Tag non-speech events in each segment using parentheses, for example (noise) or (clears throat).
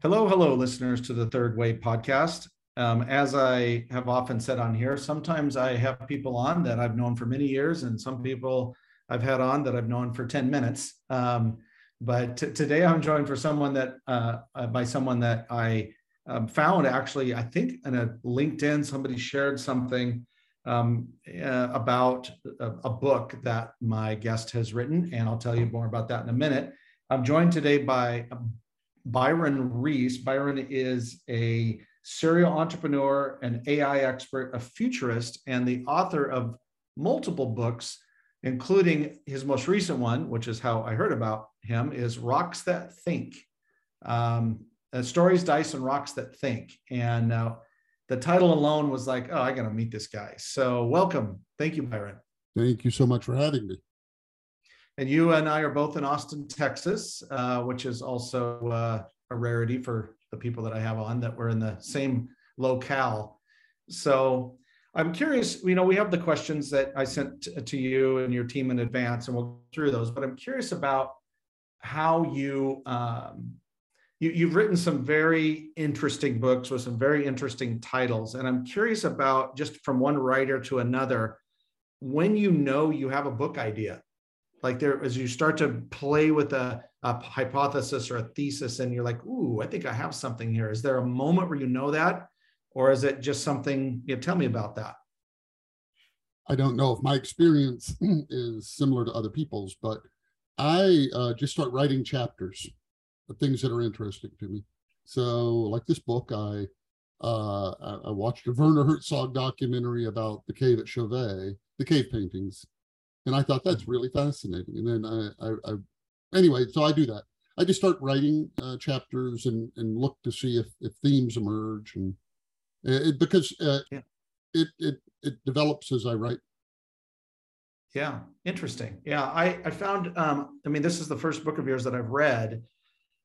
Hello, hello, listeners to the Third Way podcast. Um, as I have often said on here, sometimes I have people on that I've known for many years, and some people I've had on that I've known for 10 minutes. Um, but t- today I'm joined for someone that uh, by someone that I um, found actually, I think in a LinkedIn, somebody shared something um, uh, about a, a, book that my guest has written, and I'll tell you more about that in a minute. I'm joined today by Byron Reese. Byron is a serial entrepreneur, an AI expert, a futurist, and the author of multiple books, including his most recent one, which is how I heard about him, is Rocks That Think. Um, uh, Stories, Dice, and Rocks That Think. And uh, the title alone was like, oh, I got to meet this guy. So welcome. Thank you, Byron. Thank you so much for having me. And you and I are both in Austin, Texas, uh, which is also uh, a rarity for the people that I have on that we're in the same locale. So I'm curious, you know, we have the questions that I sent to you and your team in advance, and we'll go through those, but I'm curious about how you, um, you you've written some very interesting books with some very interesting titles. And I'm curious about just from one writer to another, when you know you have a book idea like there as you start to play with a, a, hypothesis or a thesis and you're like ooh i think i have something here. Is there a moment where you know that? Or is it just something you know, tell me about that. I don't know if my experience (clears throat) is similar to other people's but i uh, just start writing chapters of things that are interesting to me. So like this book i uh, I watched a Werner Herzog documentary about the cave at Chauvet, the cave paintings, and I thought that's really fascinating. And then I, I, I anyway, so I do that. I just start writing uh, chapters and and look to see if if themes emerge and it, because uh, yeah. it it it develops as I write. Yeah, interesting. Yeah, I I found um I mean this is the first book of yours that I've read,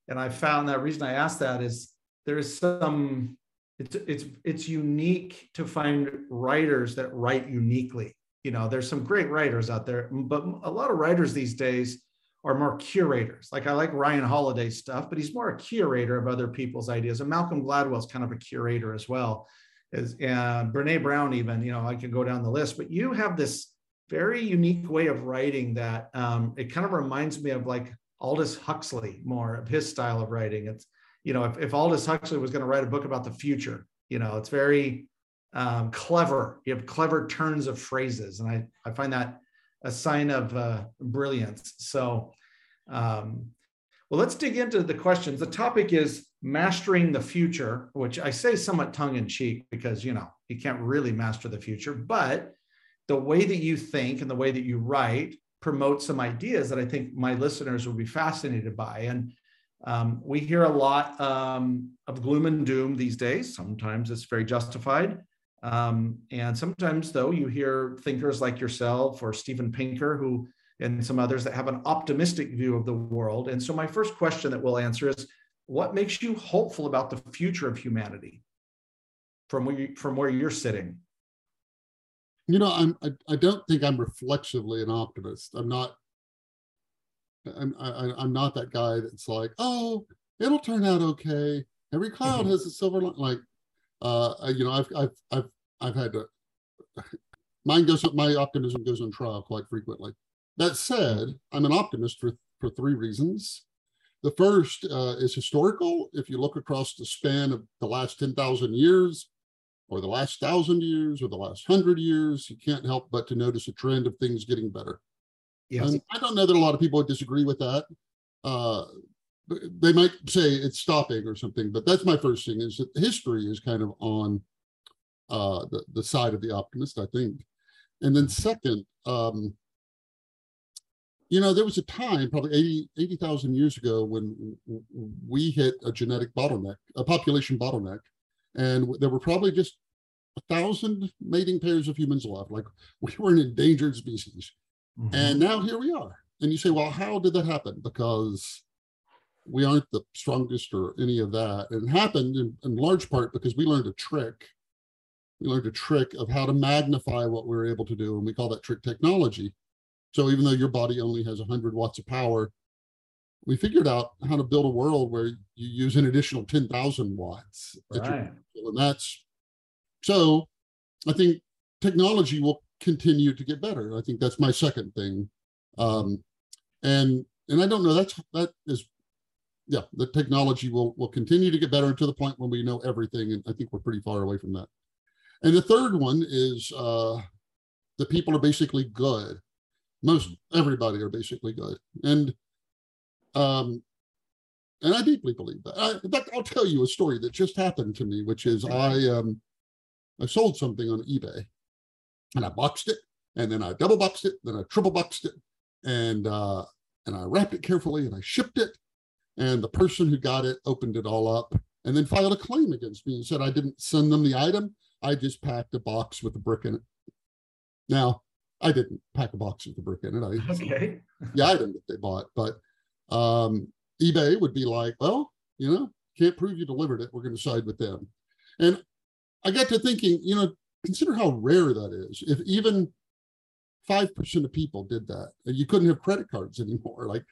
and I found that reason I asked that is there is some it's it's it's unique to find writers that write uniquely you know there's some great writers out there but a lot of writers these days are more curators. Like i like ryan holiday's stuff but he's more a curator of other people's ideas. And malcolm gladwell's kind of a curator as well as uh, brene brown even you know i could go down the list but you have this very unique way of writing that um, it kind of reminds me of like aldous huxley more of his style of writing. It's you know if, if aldous huxley was going to write a book about the future you know it's very um, clever. You have clever turns of phrases, and I I find that a sign of uh, brilliance. So, um, well, let's dig into the questions. The topic is mastering the future, which I say somewhat tongue in cheek because you know you can't really master the future, but the way that you think and the way that you write promote some ideas that I think my listeners will be fascinated by. And um, we hear a lot um, of gloom and doom these days. Sometimes it's very justified. Um, and sometimes, though, you hear thinkers like yourself or Steven Pinker, who and some others that have an optimistic view of the world. And so, my first question that we'll answer is, what makes you hopeful about the future of humanity from where you, from where you're sitting? You know, I'm I, I don't think I'm reflexively an optimist. I'm not. I'm I, I'm not that guy that's like, oh, it'll turn out okay. Every cloud mm-hmm. has a silver line. Like uh, you know, I've, I've, I've, I've had to, (sighs) mine goes, my optimism goes on trial quite frequently. That said, I'm an optimist for, for three reasons. The first uh, is historical. If you look across the span of the last 10,000 years, or the last thousand years, or the last hundred years, you can't help but to notice a trend of things getting better. Yes. And I don't know that a lot of people would disagree with that. Uh, they might say it's stopping or something, but that's my first thing is that history is kind of on uh, the, the side of the optimist, I think. And then second, um, you know, there was a time, probably 80, 80,000 years ago, when we hit a genetic bottleneck, a population bottleneck, and there were probably just a thousand mating pairs of humans left. Like we were an endangered species. Mm-hmm. And now here we are. And you say, well, how did that happen? Because we aren't the strongest or any of that. And it happened in, in, large part because we learned a trick. We learned a trick of how to magnify what we are able to do, and we call that trick technology. So even though your body only has 100 watts of power, we figured out how to build a world where you use an additional 10,000 watts. Right. And that's so I think technology will continue to get better. I think that's my second thing. Um, and and I don't know that's that is yeah, the technology will will continue to get better to the point when we know everything. And I think we're pretty far away from that. And the third one is uh the people are basically good. Most everybody are basically good. And um, and I deeply believe that. I, in fact, I'll tell you a story that just happened to me, which is I um, I sold something on eBay, and I boxed it, and then I double boxed it, then I triple boxed it, and uh, and I wrapped it carefully, and I shipped it, and the person who got it opened it all up, and then filed a claim against me and said I didn't send them the item. I just packed a box with a brick in it. Now, I didn't pack a box with a brick in it. I (laughs) okay. the item that they bought, but um, eBay would be like, well, you know, can't prove you delivered it. We're going to side with them. And I got to thinking, you know, consider how rare that is. If even 5% of people did that, you couldn't have credit cards anymore. Like,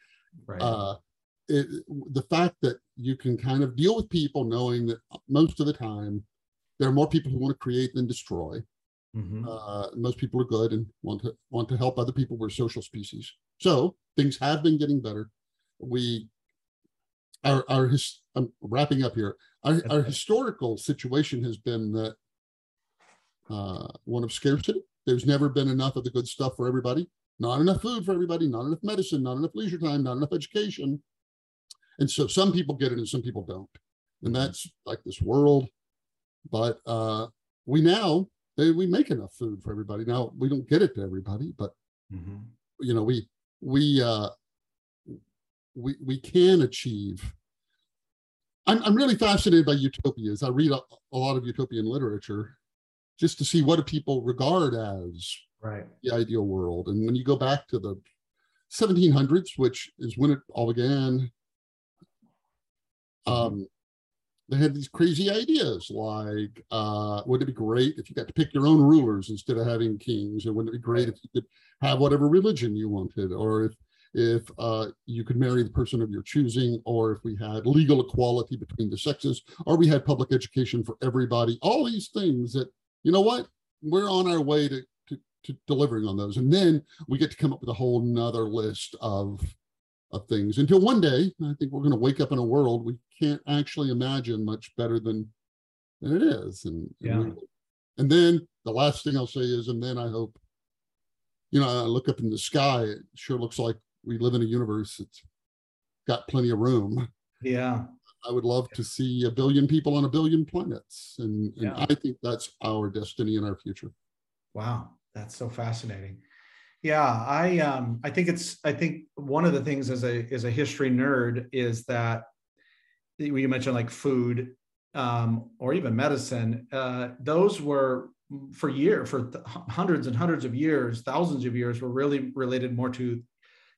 right. uh, it, the fact that you can kind of deal with people knowing that most of the time there are more people who want to create than destroy. Mm-hmm. Uh, most people are good and want to want to help other people. We're social species, so things have been getting better we our our his, I'm wrapping up here. Our, our historical situation has been that uh, one of scarcity. There's never been enough of the good stuff for everybody. Not enough food for everybody. Not enough medicine. Not enough leisure time. Not enough education. And so some people get it and some people don't. And that's like this world. But uh, we now we make enough food for everybody. Now we don't get it to everybody, but mm-hmm. you know we we uh, we, we can achieve. I'm, I'm really fascinated by utopias. I read a, a lot of utopian literature just to see what do people regard as right. the ideal world. And when you go back to the 1700s, which is when it all began, um, they had these crazy ideas like, uh, wouldn't it be great if you got to pick your own rulers instead of having kings? And wouldn't it be great if you could have whatever religion you wanted? Or if if uh, you could marry the person of your choosing, or if we had legal equality between the sexes, or we had public education for everybody. All these things that, you know what, we're on our way to, to, to delivering on those. And then we get to come up with a whole nother list of, of things until one day, I think we're going to wake up in a world we can't actually imagine much better than, than it is. And, yeah. and, and then the last thing I'll say is, and then I hope you know, I look up in the sky, it sure looks like we live in a universe that's got plenty of room. Yeah. I would love to see a billion people on a billion planets. And, and yeah. I think that's our destiny and our future. Wow. That's so fascinating. Yeah, I um I think it's I think one of the things as a as a history nerd is that you mentioned like food um, or even medicine, uh, those were for year for th- hundreds and hundreds of years, thousands of years, were really related more to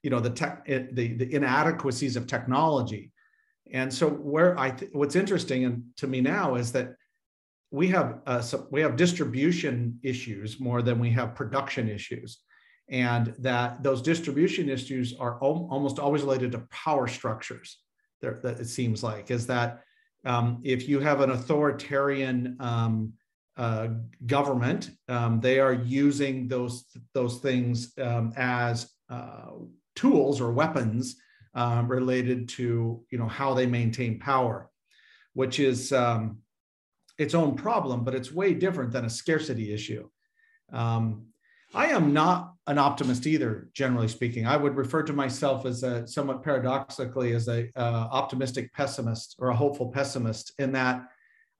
you know the tech eh, the, the inadequacies of technology. And so where i th- what's interesting and to me now is that we have uh, so we have distribution issues more than we have production issues and that those distribution issues are al- almost always related to power structures there that it seems like is that um, if you have an authoritarian um, uh, government um, they are using those those things um, as uh, tools or weapons um, related to you know how they maintain power, which is um, its own problem, but it's way different than a scarcity issue. I am not an optimist either, generally speaking. I would refer to myself as a somewhat paradoxically as a uh, optimistic pessimist or a hopeful pessimist in that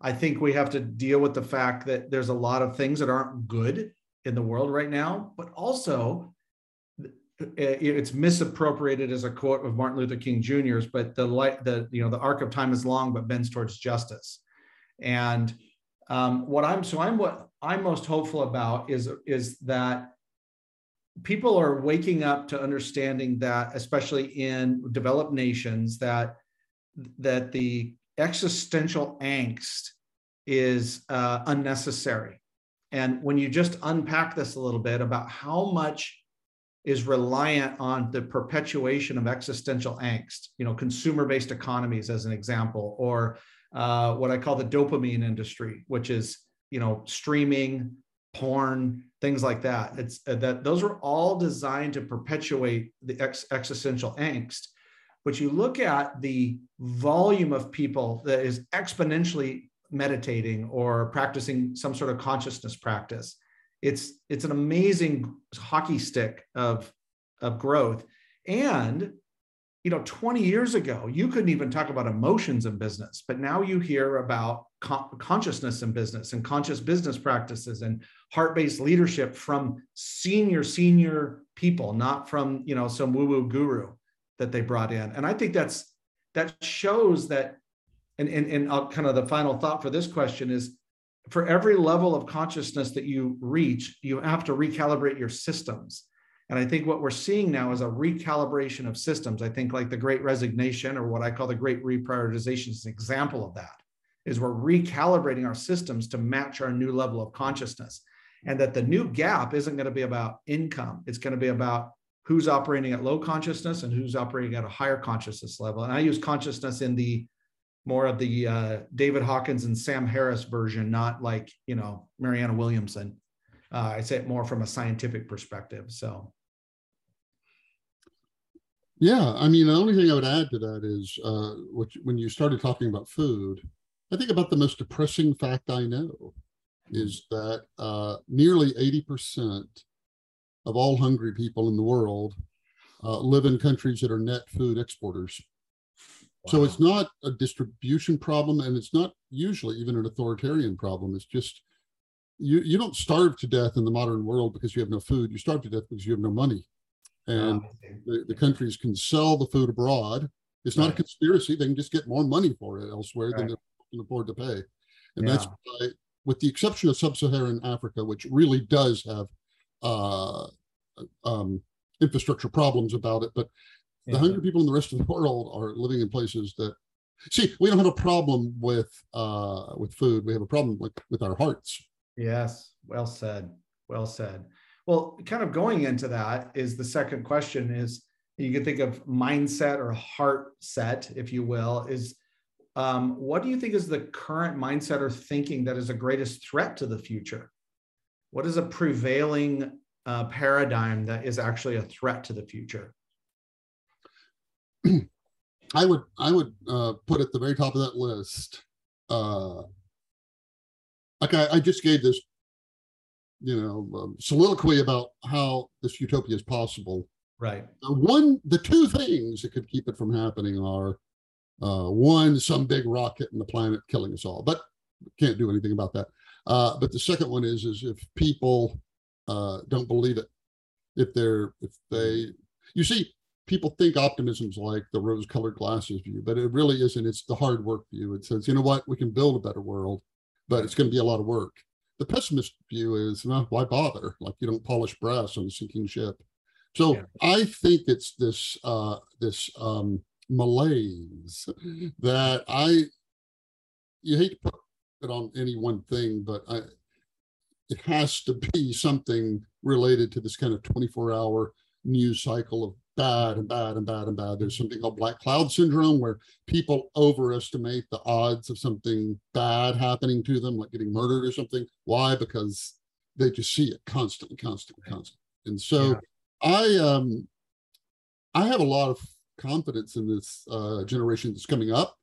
I think we have to deal with the fact that there's a lot of things that aren't good in the world right now, but also it's misappropriated as a quote of Martin Luther King Jr.'s, but the light, the you know, the arc of time is long, but bends towards justice. And um, what I'm so I'm what I'm most hopeful about is is that people are waking up to understanding that, especially in developed nations, that that the existential angst is uh, unnecessary. And when you just unpack this a little bit about how much is reliant on the perpetuation of existential angst you know consumer based economies as an example or uh, what i call the dopamine industry which is you know streaming porn things like that. It's uh, that those are all designed to perpetuate the ex- existential angst. But you look at the volume of people that is exponentially meditating or practicing some sort of consciousness practice. It's it's an amazing hockey stick of of growth. And you know 20 years ago you couldn't even talk about emotions in business but now you hear about con- consciousness in business and conscious business practices and heart-based leadership from senior senior people not from you know some woo woo guru that they brought in and i think that's that shows that and and, and I'll, kind of the final thought for this question is for every level of consciousness that you reach, you have to recalibrate your systems. And I think what we're seeing now is a recalibration of systems. I think like the great resignation or what I call the great reprioritization is an example of that, is we're recalibrating our systems to match our new level of consciousness. And that the new gap isn't going to be about income. It's going to be about who's operating at low consciousness and who's operating at a higher consciousness level. And I use consciousness in the more of the uh, David Hawkins and Sam Harris version, not like you know Marianne Williamson. Uh, I say it more from a scientific perspective. So, yeah, I mean, the only thing I would add to that is uh, which, when you started talking about food, I think about the most depressing fact I know is that uh, nearly eighty percent of all hungry people in the world uh, live in countries that are net food exporters. So it's not a distribution problem, and it's not usually even an authoritarian problem. It's just you you don't starve to death in the modern world because you have no food. You starve to death because you have no money, and oh, the, the countries can sell the food abroad. It's not a conspiracy. They can just get more money for it elsewhere right. than they can afford to pay, and yeah. that's why, with the exception of sub-Saharan Africa, which really does have uh, um, infrastructure problems about it, but the hungry people in the rest of the world are living in places that see we don't have a problem with uh with food. We have a problem with with our hearts. Yes. Well said. Well said well kind of going into that is the second question is you can think of mindset or heart set if you will is um, what do you think is the current mindset or thinking that is the greatest threat to the future what is a prevailing uh, paradigm that is actually a threat to the future (clears throat) I would I would uh, put at the very top of that list. Uh, I, I just gave this, you know, um, soliloquy about how this utopia is possible. Right. Uh, one, the two things that could keep it from happening are uh, one, some big rocket in the planet killing us all, but can't do anything about that. Uh, but the second one is is if people uh, don't believe it, if they're if they, you see, people think optimism is like the rose colored glasses view, but it really isn't. It's the hard work view. It says, you know what, we can build a better world, but it's going to be a lot of work. The pessimist view is, why bother? Like you don't polish brass on a sinking ship. So yeah. I think it's this uh, this um, malaise that I you hate to put it on any one thing, but I, it has to be something related to this kind of 24 hour news cycle of bad and bad and bad and bad. There's something called black cloud syndrome where people overestimate the odds of something bad happening to them, like getting murdered or something. Why? Because they just see it constantly, constantly, constantly. And so yeah. I um I have a lot of confidence in this uh, generation that's coming up.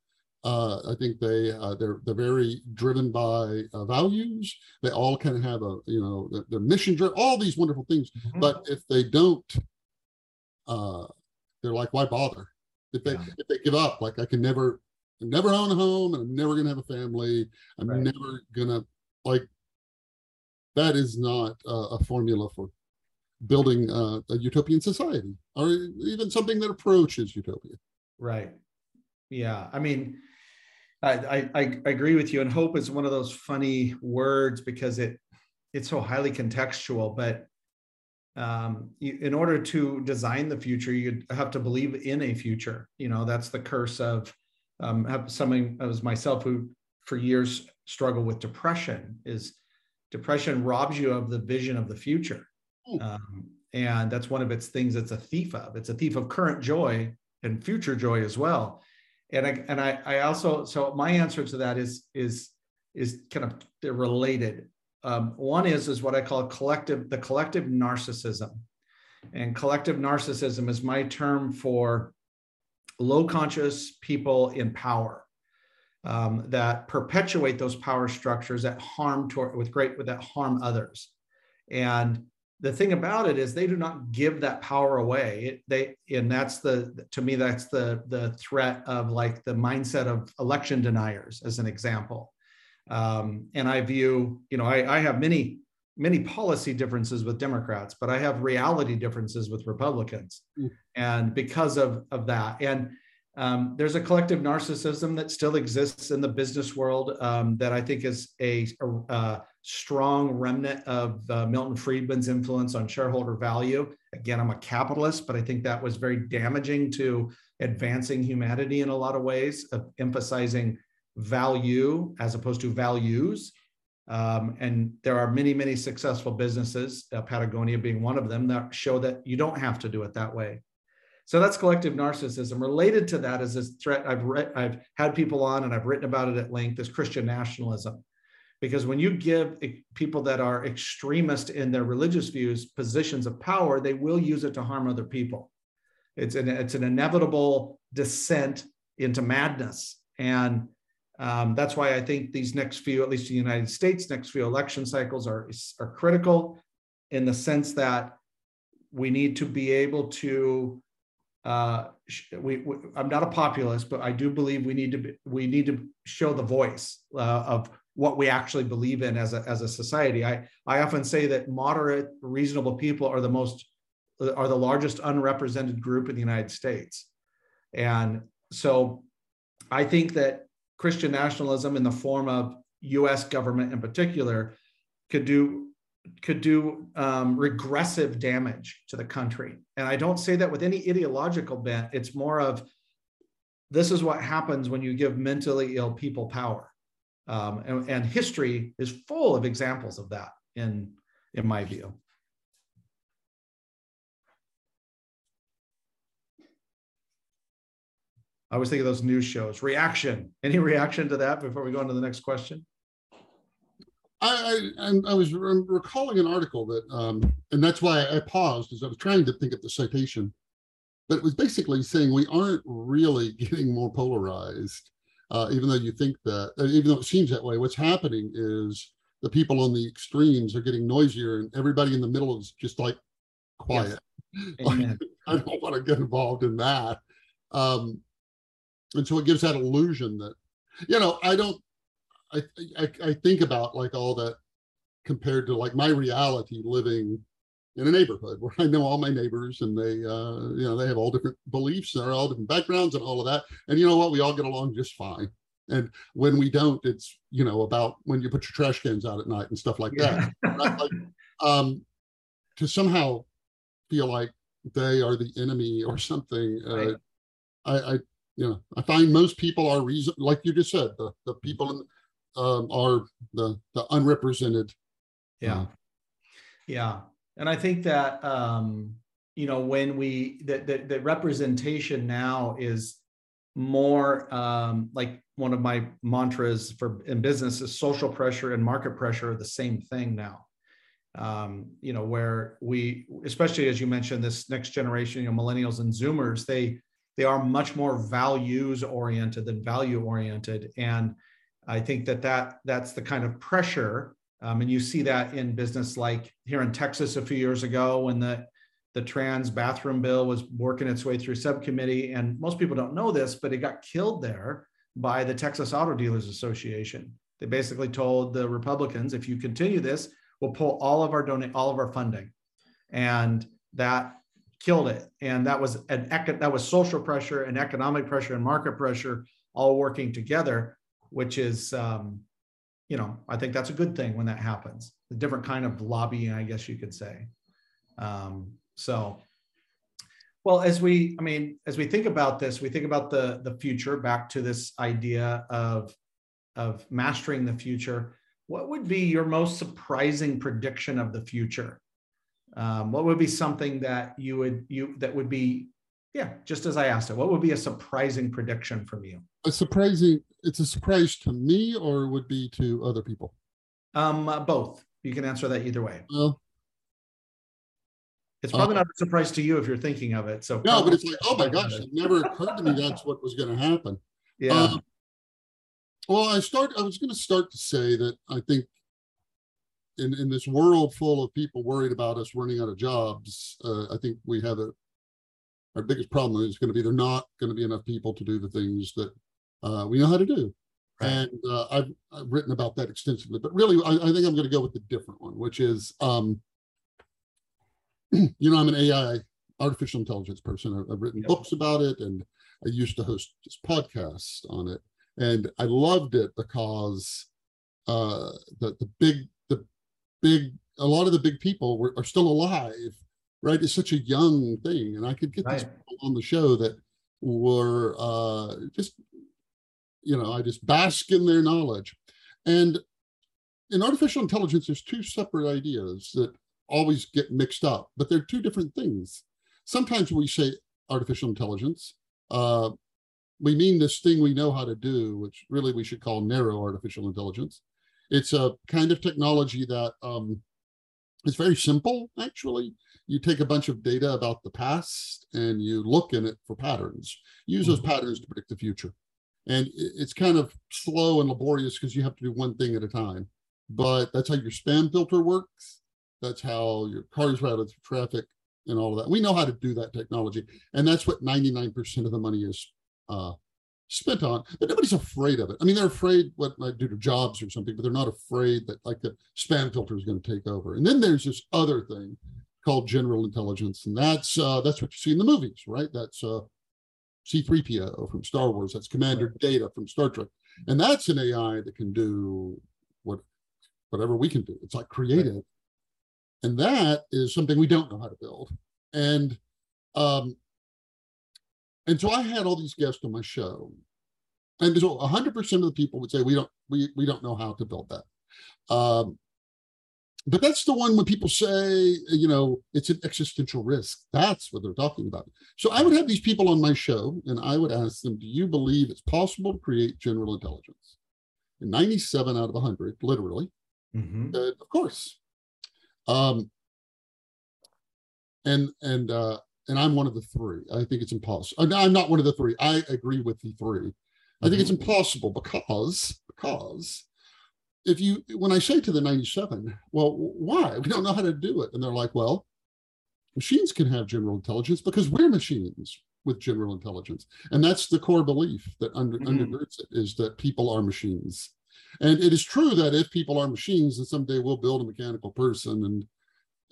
Uh, I think they uh, they're they're very driven by uh, values. They all kind of have a you know their, their mission driven, all these wonderful things. Mm-hmm. But if they don't uh, they're like, why bother? If they yeah. if they give up, like I can never never own a home and I'm never gonna have a family. I'm right. never gonna like that is not uh, a formula for building uh, a utopian society or even something that approaches utopia. Right. Yeah. I mean, I, I, I agree with you. And hope is one of those funny words because it it's so highly contextual, but um, you, in order to design the future, you have to believe in a future. You know, that's the curse of um, have someone as myself who for years struggle with depression is depression robs you of the vision of the future. Um, and that's one of its things it's a thief of. It's a thief of current joy and future joy as well. And I and I, I also so my answer to that is is is kind of related. Um, one is is what I call collective the collective narcissism, and collective narcissism is my term for low conscious people in power um, that perpetuate those power structures that harm toward with great that harm others. And the thing about it is they do not give that power away. They and that's the to me that's the the threat of like the mindset of election deniers as an example um, and i view you know I, I have many many policy differences with democrats but i have reality differences with republicans mm. and because of of that and um, there's a collective narcissism that still exists in the business world um, that I think is a, a, a strong remnant of uh, Milton Friedman's influence on shareholder value. Again, I'm a capitalist, but I think that was very damaging to advancing humanity in a lot of ways, of emphasizing value as opposed to values. Um, and there are many, many successful businesses, uh, Patagonia being one of them, that show that you don't have to do it that way. So that's collective narcissism. Related to that is this threat. I've read, I've had people on, and I've written about it at length. Is Christian nationalism, because when you give people that are extremist in their religious views positions of power, they will use it to harm other people. It's an it's an inevitable descent into madness, and um, that's why I think these next few, at least in the United States, next few election cycles are are critical, in the sense that we need to be able to uh, we, we, I'm not a populist, but I do believe we need to be, we need to show the voice uh, of what we actually believe in as a as a society. I I often say that moderate, reasonable people are the most are the largest unrepresented group in the United States, and so I think that Christian nationalism in the form of U.S. government in particular could do could do um, regressive damage to the country. And I don't say that with any ideological bent. It's more of this is what happens when you give mentally ill people power. Um, and, and history is full of examples of that, in, in my view. I always think of those news shows. Reaction. Any (laughs) reaction to that before we go on to the next question? I, I, I was recalling an article that, um, and that's why I paused as I was trying to think of the citation, but it was basically saying we aren't really (laughs) getting more polarized, uh, even though you think that, uh, even though it seems that way. What's happening is the people on the extremes are getting noisier, and everybody in the middle is just like quiet. Yes. (laughs) Like, I don't want to get involved in that. Um, and so it gives that illusion that, you know, I don't I, I, I think about like all that compared to like my reality living in a neighborhood where I know all my neighbors and they, uh, you know, they have all different beliefs and they're all different backgrounds and all of that. And you know what? We all get along just fine. And when we don't, it's, you know, about when you put your trash cans out at night and stuff like yeah. that. like, um, to somehow feel like they are the enemy or something. Uh, right. I, I, you know, I find most people are reason, like you just said, the, the people in, um, are the the unrepresented. Yeah, yeah, and I think that um, you know when we that the, the representation now is more um, like one of my mantras for in business is social pressure and market pressure are the same thing now. Um, you know, where we, especially as you mentioned, this next generation, you know, millennials and Zoomers, they they are much more values oriented than value oriented, and I think that, that that's the kind of pressure. Um, and you see that in business like here in Texas a few years ago when the, the trans bathroom bill was working its way through subcommittee. And most people don't know this, but it got killed there by the Texas Auto Dealers Association. They basically told the Republicans, if you continue this, we'll pull all of our donate all of our funding. And that killed it. And that was an that was social pressure and economic pressure and market pressure all working together which is, um, you know, I think that's a good thing when that happens. A different kind of lobbying, I guess you could say. Um, so, well, as we, I mean, as we think about this, we think about the the future. Back to this idea of of mastering the future. What would be your most surprising prediction of the future? Um, what would be something that you would you that would be yeah, just as I asked it, what would be a surprising prediction from you? A surprising, it's a surprise to me or would be to other people? Um, uh, both. You can answer that either way. Well, It's probably uh, not a surprise to you if you're thinking of it. So no, but it's like, oh my gosh, it never occurred to me that's what was going to happen. Yeah. Um, well, I start. I was going to start to say that I think in in this world full of people worried about us running out of jobs, uh, I think we have a our biggest problem is going to be there not going to be enough people to do the things that uh, we know how to do. Right. And uh, I've, I've written about that extensively, but really, I, I think I'm going to go with the different one, which is, um, (clears throat) you know, I'm an AI, artificial intelligence person. I've, I've written Yep. books about it, and I used to host this podcast on it, and I loved it because uh, the the big big a lot of the big people were, are still alive, right? It's such a young thing, and I could get these Right. people on the show that were uh, just you know I just bask in their knowledge, and in artificial intelligence, there's two separate ideas that always get mixed up, but they're two different things. Sometimes we say artificial intelligence, uh, we mean this thing we know how to do, which really we should call narrow artificial intelligence. It's a kind of technology that um, is very simple, actually. You take a bunch of data about the past and you look in it for patterns. Use those Mhm. patterns to predict the future. And it's kind of slow and laborious because you have to do one thing at a time. But that's how your spam filter works. That's how your cars routed through traffic and all of that. We know how to do that technology. And that's what 99% of the money is uh, spent on. But nobody's afraid of it. I mean, they're afraid what might do to jobs or something, but they're not afraid that like the spam filter is going to take over. And then there's this other thing called general intelligence. And that's uh, that's what you see in the movies, right? That's uh, C3PO from Star Wars. That's Commander Data from Star Trek. And that's an AI that can do what whatever we can do. It's like creative. And that is something we don't know how to build. And um and so I had all these guests on my show. And so 100% of the people would say we don't we we don't know how to build that. Um but that's the one when people say, you know, it's an existential risk. That's what they're talking about. So I would have these people on my show and I would ask them, do you believe it's possible to create general intelligence? And 97 out of 100, literally, Mhm. uh, of course. Um, and and uh, and I'm one of the three. I think it's impossible. Uh, I'm not one of the three. I agree with the three. I think it's impossible because because if you when I say to the 97, well, why? We don't know how to do it, and they're like, well, machines can have general intelligence because we're machines with general intelligence, and that's the core belief that under, Mhm. undergirds it is that people are machines. And it is true that if people are machines, then someday we'll build a mechanical person and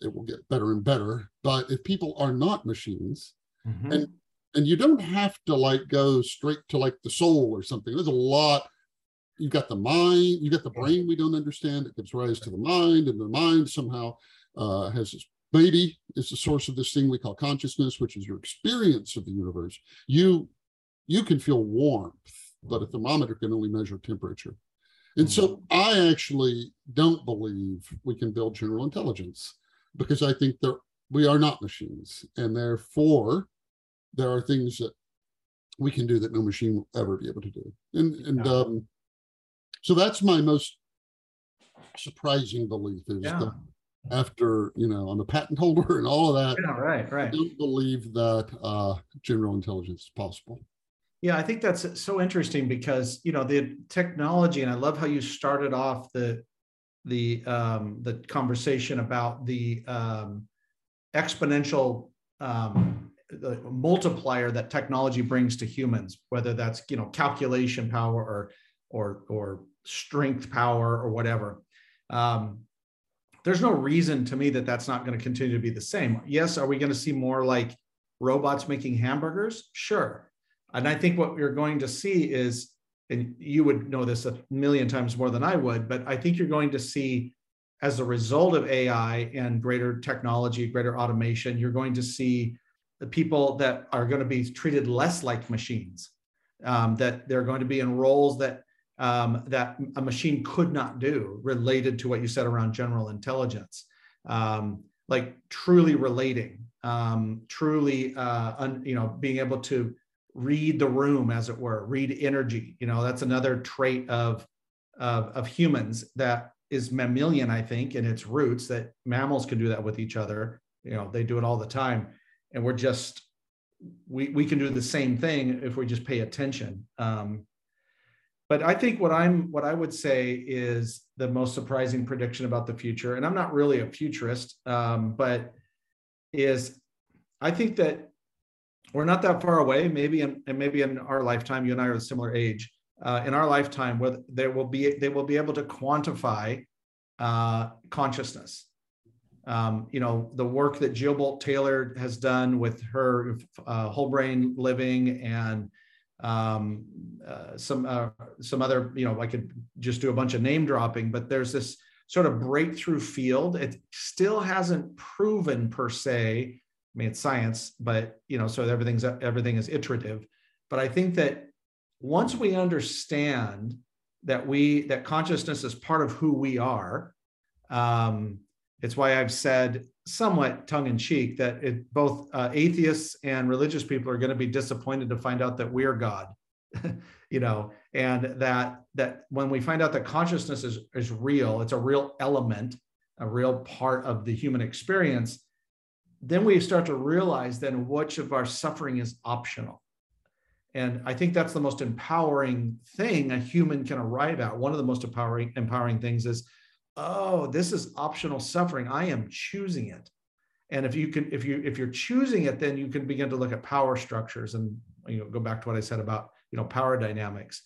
it will get better and better. But if people are not machines, Mhm. and and you don't have to like go straight to like the soul or something. There's a lot. You've got the mind, you've got the brain we don't understand. It gives rise to the mind, and the mind somehow uh, has this baby is the source of this thing we call consciousness, which is your experience of the universe. You you can feel warmth, but a thermometer can only measure temperature. And so I actually don't believe we can build general intelligence because I think that we are not machines. And therefore, there are things that we can do that no machine will ever be able to do. And and Yeah. um, so that's my most surprising belief is Yeah. that after you know I'm a patent holder (laughs) and all of that, Yeah, right, I right. don't believe that uh, general intelligence is possible. Yeah, I think that's so interesting because you know the technology, and I love how you started off the the um, the conversation about the um, exponential um, the multiplier that technology brings to humans, whether that's you know calculation power or or or strength power or whatever. Um, there's no reason to me that that's not going to continue to be the same. Yes, are we going to see more like robots making hamburgers? Sure. And I think what we're going to see is, and you would know this a million times more than I would, but I think you're going to see, as a result of AI and greater technology, greater automation, you're going to see the people that are going to be treated less like machines, um, that they're going to be in roles that um, that a machine could not do, related to what you said around general intelligence. Um, like truly relating, um, truly, uh, un, you know, being able to read the room, as it were, read energy. You know, that's another trait of of, of humans that is mammalian, I think, in its roots. That mammals can do that with each other. You know, they do it all the time, and we're just we we can do the same thing if we just pay attention. Um, but I think what I'm what I would say is the most surprising prediction about the future, and I'm not really a futurist, um, but is I think that we're not that far away. Maybe in and maybe in our lifetime, you and I are a similar age. Uh, in our lifetime, where there will be they will be able to quantify uh, consciousness. Um, you know the work that Jill Bolte Taylor has done with her uh, whole brain living and um, uh, some uh, some other you know I could just do a bunch of name dropping, but there's this sort of breakthrough field. It still hasn't proven per se. Mean, it's science, but you know, so everything's everything is iterative. But I think that once we understand that we that consciousness is part of who we are, um, it's why I've said somewhat tongue in cheek that it, both uh, atheists and religious people are going to be disappointed to find out that we're God, (laughs) you know, and that that when we find out that consciousness is is real, it's a real element, a real part of the human experience. Then we start to realize then which of our suffering is optional. And I think that's the most empowering thing a human can arrive at. One of the most empowering empowering things is oh this is optional suffering i am choosing it and if you can if you if you're choosing it then you can begin to look at power structures and you know go back to what i said about you know power dynamics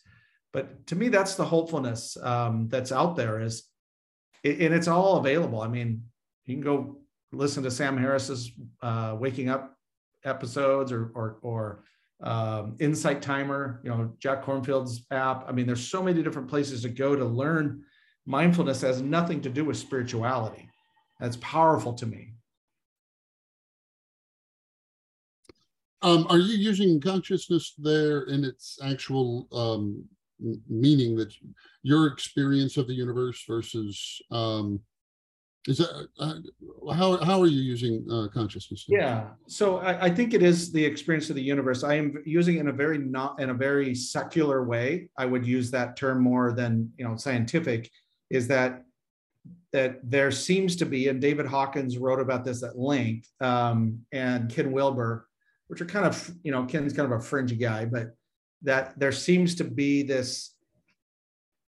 but to me that's the hopefulness um, that's out there is and it's all available i mean you can go listen to sam harris's uh, waking up episodes or or or um, insight timer you know jack Kornfield's app i mean there's so many different places to go to learn mindfulness has nothing to do with spirituality. That's powerful to me. Um, are you using consciousness there in its actual um, meaning that your experience of the universe versus um, is that uh, how how are you using uh, consciousness? Yeah, so I, I, think it is the experience of the universe. I am using in a very not in a very secular way. I would use that term more than you know scientific is that that there seems to be, and David Hawkins wrote about this at length, um, and Ken Wilber, which are kind of, you know, Ken's kind of a fringy guy, but that there seems to be this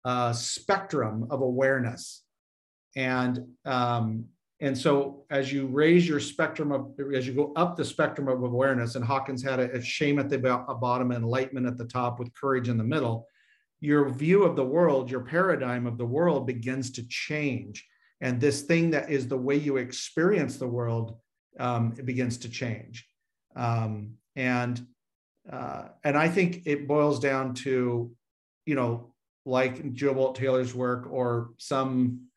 uh, spectrum of awareness. And um, and so as you raise your spectrum of, as you go up the spectrum of awareness, and Hawkins had a, a shame at the bottom, and enlightenment at the top, with courage in the middle your view of the world, your paradigm of the world begins to change. And this thing that is the way you experience the world, um, it begins to change. Um, and uh, and I think it boils down to, you know, like Joe Bolte Taylor's work or some,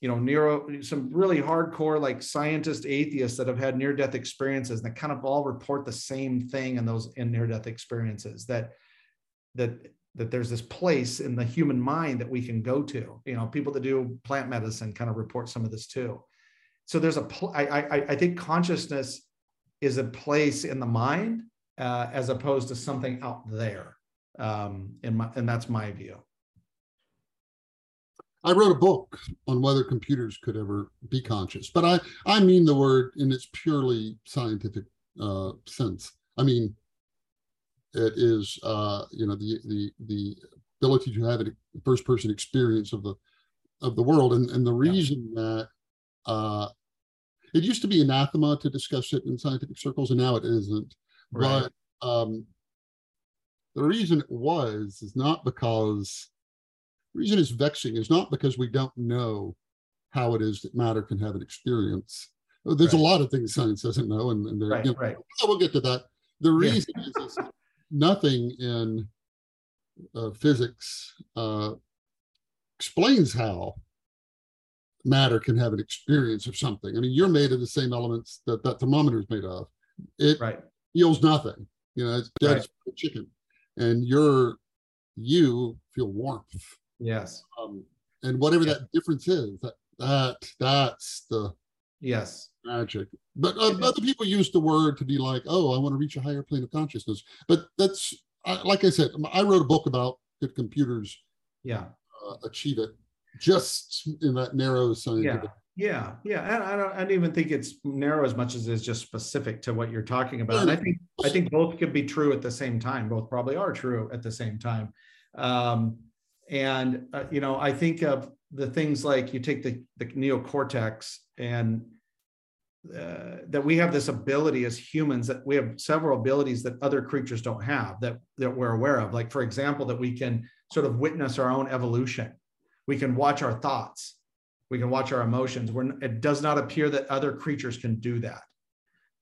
you know, neuro, some really hardcore like scientist atheists that have had near death experiences and that kind of all report the same thing in those in near death experiences that that that there's this place in the human mind that we can go to. You know, people that do plant medicine kind of report some of this too. So there's a, pl- I, I, I think consciousness is a place in the mind uh, as opposed to something out there. Um, in my, and that's my view. I wrote a book on whether computers could ever be conscious, but I, I mean the word in its purely scientific uh, sense. I mean, it is uh, you know the the the ability to have a first person experience of the of the world and and the reason yeah. that uh, it used to be anathema to discuss it in scientific circles and now it isn't right. but um, the reason it was is not because the reason it's vexing is not because we don't know how it is that matter can have an experience there's right. a lot of things science doesn't know and, and right, you know, right. we'll get to that the reason yeah. is, is nothing in uh, physics uh, explains how matter can have an experience of something. I mean, you're made of the same elements that that thermometer is made of. It feels nothing. You know, it's dead chicken, and you're you feel warmth. Yes. Um, and whatever that difference is, that that that's the yes Magic. But uh, other people use the word to be like, oh, I want to reach a higher plane of consciousness. But that's, I, like I said, I wrote a book about if computers Yeah. uh, achieve it just in that narrow scientific. Yeah. Yeah. And I don't, I don't even think it's narrow as much as it's just specific to what you're talking about. And I think, I think both could be true at the same time. Both probably are true at the same time. Um, and, uh, you know, I think of the things like you take the, the neocortex and uh, that we have this ability as humans that we have several abilities that other creatures don't have that that we're aware of. Like for example that we can sort of witness our own evolution. We can watch our thoughts. We can watch our emotions. We're, it does not appear that other creatures can do that.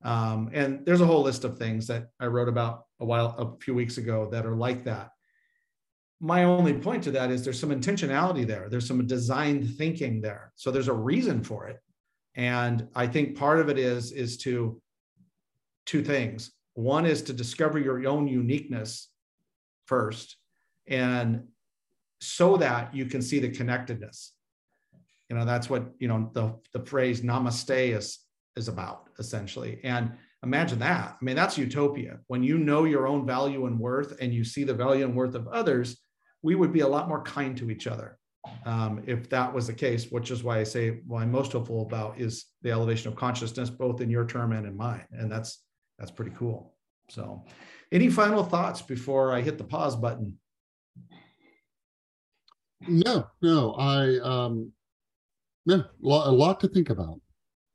Um, and there's a whole list of things that i wrote about a while a few weeks ago that are like that my only point to that is there's some intentionality there. There's some designed thinking there. So there's a reason for it. And i think part of it is is to two things. One is to discover your own uniqueness first and so that you can see the connectedness. You know that's what you know the the phrase namaste is is about essentially. And imagine that. I mean that's utopia. When you know your own value and worth and you see the value and worth of others we would be a lot more kind to each other um, if that was the case, which is why I say what I'm most hopeful about is the elevation of consciousness, both in your term and in mine, and that's that's pretty cool. So, any final thoughts before I hit the pause button? No, no, I um, no, a lot to think about.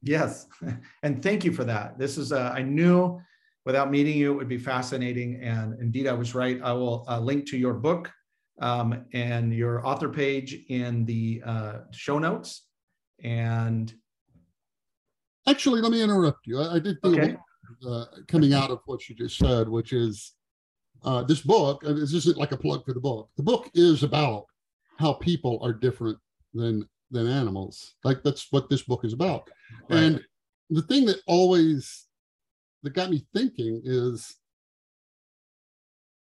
Yes, (laughs) and thank you for that. This is uh, I knew without meeting you it would be fascinating, and indeed I was right. I will uh, link to your book um, and your author page in the uh, show notes. And actually, let me interrupt you. I, I did think okay. uh, coming out of what you just said, which is uh, this book. And this isn't like a plug for the book. The book is about how people are different than than animals. Like that's what this book is about. Right. And the thing that always that got me thinking is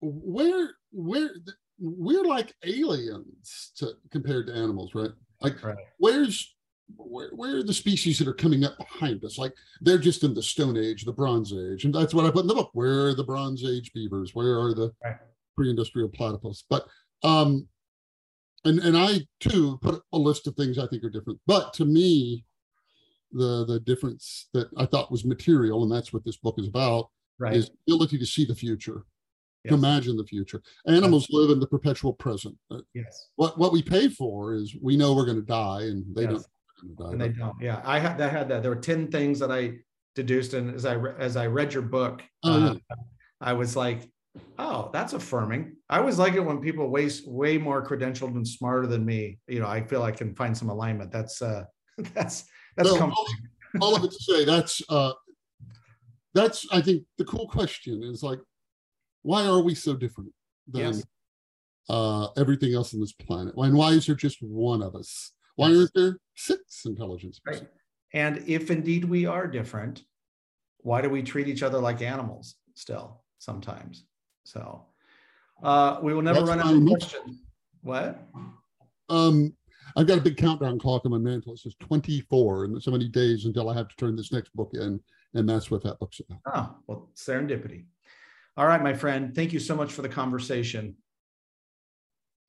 where where we're like aliens to compared to animals, right? Like right. where's where, where are the species that are coming up behind us? Like they're just in the Stone Age, the Bronze Age, and that's what I put in the book. Where are the Bronze Age beavers? Where are the right. pre-industrial platypus? But um, and and I too put a list of things I think are different. But to me, the the difference that I thought was material, and that's what this book is about, right. is ability to see the future yes. to imagine the future. Animals live in the perpetual present. Yes. What what we pay for is we know we're going to die, and they yes. don't. Die, and they don't. Yeah, I had that. Had that. There were ten things that I deduced, and as I as I read your book, oh, uh, yeah. I was like, oh, that's affirming. I always like it when people waste way more credentialed and smarter than me. You know, I feel I can find some alignment. That's uh, (laughs) that's that's so all, all of it to say that's uh, that's I think the cool question is like why are we so different than yes. uh, everything else on this planet? And why is there just one of us? Why yes. aren't there six intelligence? Right. And if indeed we are different, why do we treat each other like animals still sometimes? So uh, we will never That's run out of questions. What? Um, I've got a big countdown clock on my mantle. It says 24 and so many days until I have to turn this next book in. And that's what that book's about. Oh, well, serendipity. All right, my friend. Thank you so much for the conversation.